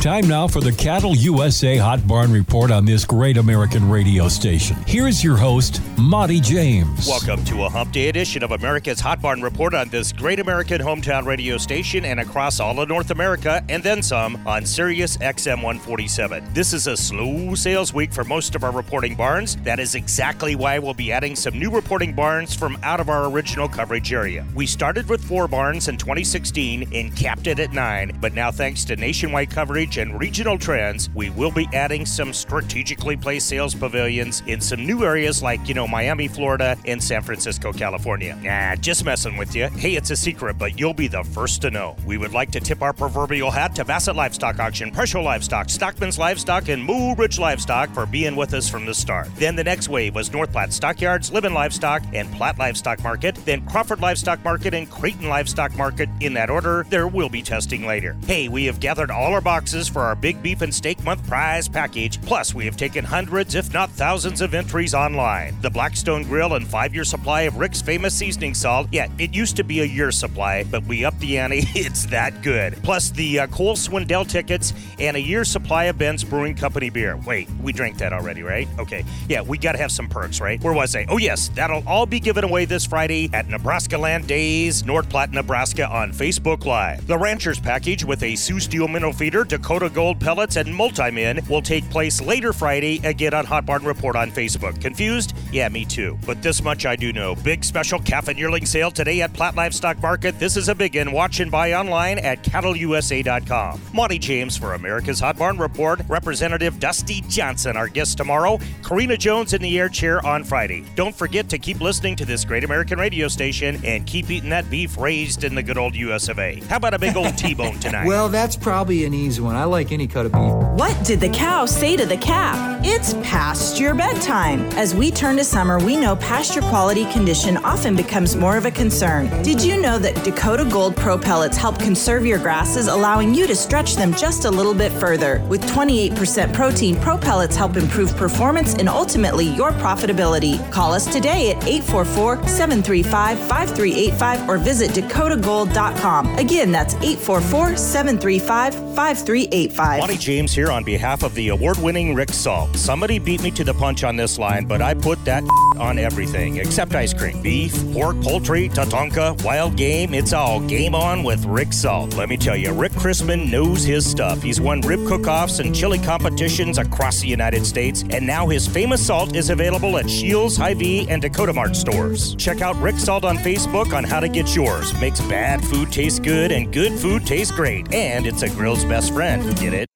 Time now for the Cattle USA Hot Barn Report on this great American radio station. Here's your host, Monty James. Welcome to a Hump Day edition of America's Hot Barn Report on this great American hometown radio station and across all of North America and then some on Sirius XM 147. This is a slow sales week for most of our reporting barns. That is exactly why we'll be adding some new reporting barns from out of our original coverage area. We started with four barns in 2016 and capped it at nine, but now thanks to nationwide coverage and regional trends, we will be adding some strategically placed sales pavilions in some new areas like, you know, Miami, Florida, and San Francisco, California. Nah, just messing with you. Hey, it's a secret, but you'll be the first to know. We would like to tip our proverbial hat to Bassett Livestock Auction, Presho Livestock, Stockman's Livestock, and Mobridge Livestock for being with us from the start. Then the next wave was North Platte Stockyards, Living Livestock, and Platte Livestock Market. Then Crawford Livestock Market and Creighton Livestock Market. In that order, there will be testing later. Hey, we have gathered all our boxes for our Big Beef and Steak Month prize package. Plus, we have taken hundreds, if not thousands, of entries online. The Blackstone Grill and five year supply of Rick's famous seasoning salt. Yeah, it used to be a year supply, but we upped the ante. It's that good. Plus, the uh, Cole Swindell tickets and a year supply of Ben's Brewing Company beer. Wait, we drank that already, right? Okay. Yeah, we got to have some perks, right? Where was I? Oh, yes, that'll all be given away this Friday at Nebraska Land Days, North Platte, Nebraska on Facebook Live. The Ranchers package with a Sioux Steel minnow feeder, Dakota Gold pellets, and multi-min will take place later Friday again on Hot Barn Report on Facebook. Confused? Yeah, me too. But this much I do know. Big special calf and yearling sale today at Platte Livestock Market. This is a big one. Watch and buy online at cattleusa.com. Monty James for America's Hot Barn Report. Representative Dusty Johnson, our guest tomorrow. Karina Jones in the air chair on Friday. Don't forget to keep listening to this great American radio station and keep eating that beef raised in the good old US of A. How about a big old T-bone tonight? well, that's probably an easy one. I like any cut of beef. What did the cow say to the calf? It's past your bedtime. As we turn to summer, we know pasture quality condition often becomes more of a concern. Did you know that Dakota Gold Pro pellets help conserve your grasses, allowing you to stretch them just a little bit further? With 28% protein, Pro pellets help improve performance and ultimately your profitability. Call us today at 844 735 5385 or visit dakotagold.com. Again, that's 844 735 5385. Monty James here on behalf of the award winning Rick Salt. Somebody beat me to the punch on this line, but I put that on everything except ice cream. Beef, pork, poultry, tatonka, wild game, it's all game on with Rick Salt. Let me tell you, Rick Chrisman knows his stuff. He's won rib cook offs and chili competitions across the United States, and now his famous salt is available at Shields, Hy-Vee, and Dakota Mart stores. Check out Rick Salt on Facebook on how to get yours. Makes bad food taste good and good food taste great. And it's a grill's best friend. Get it?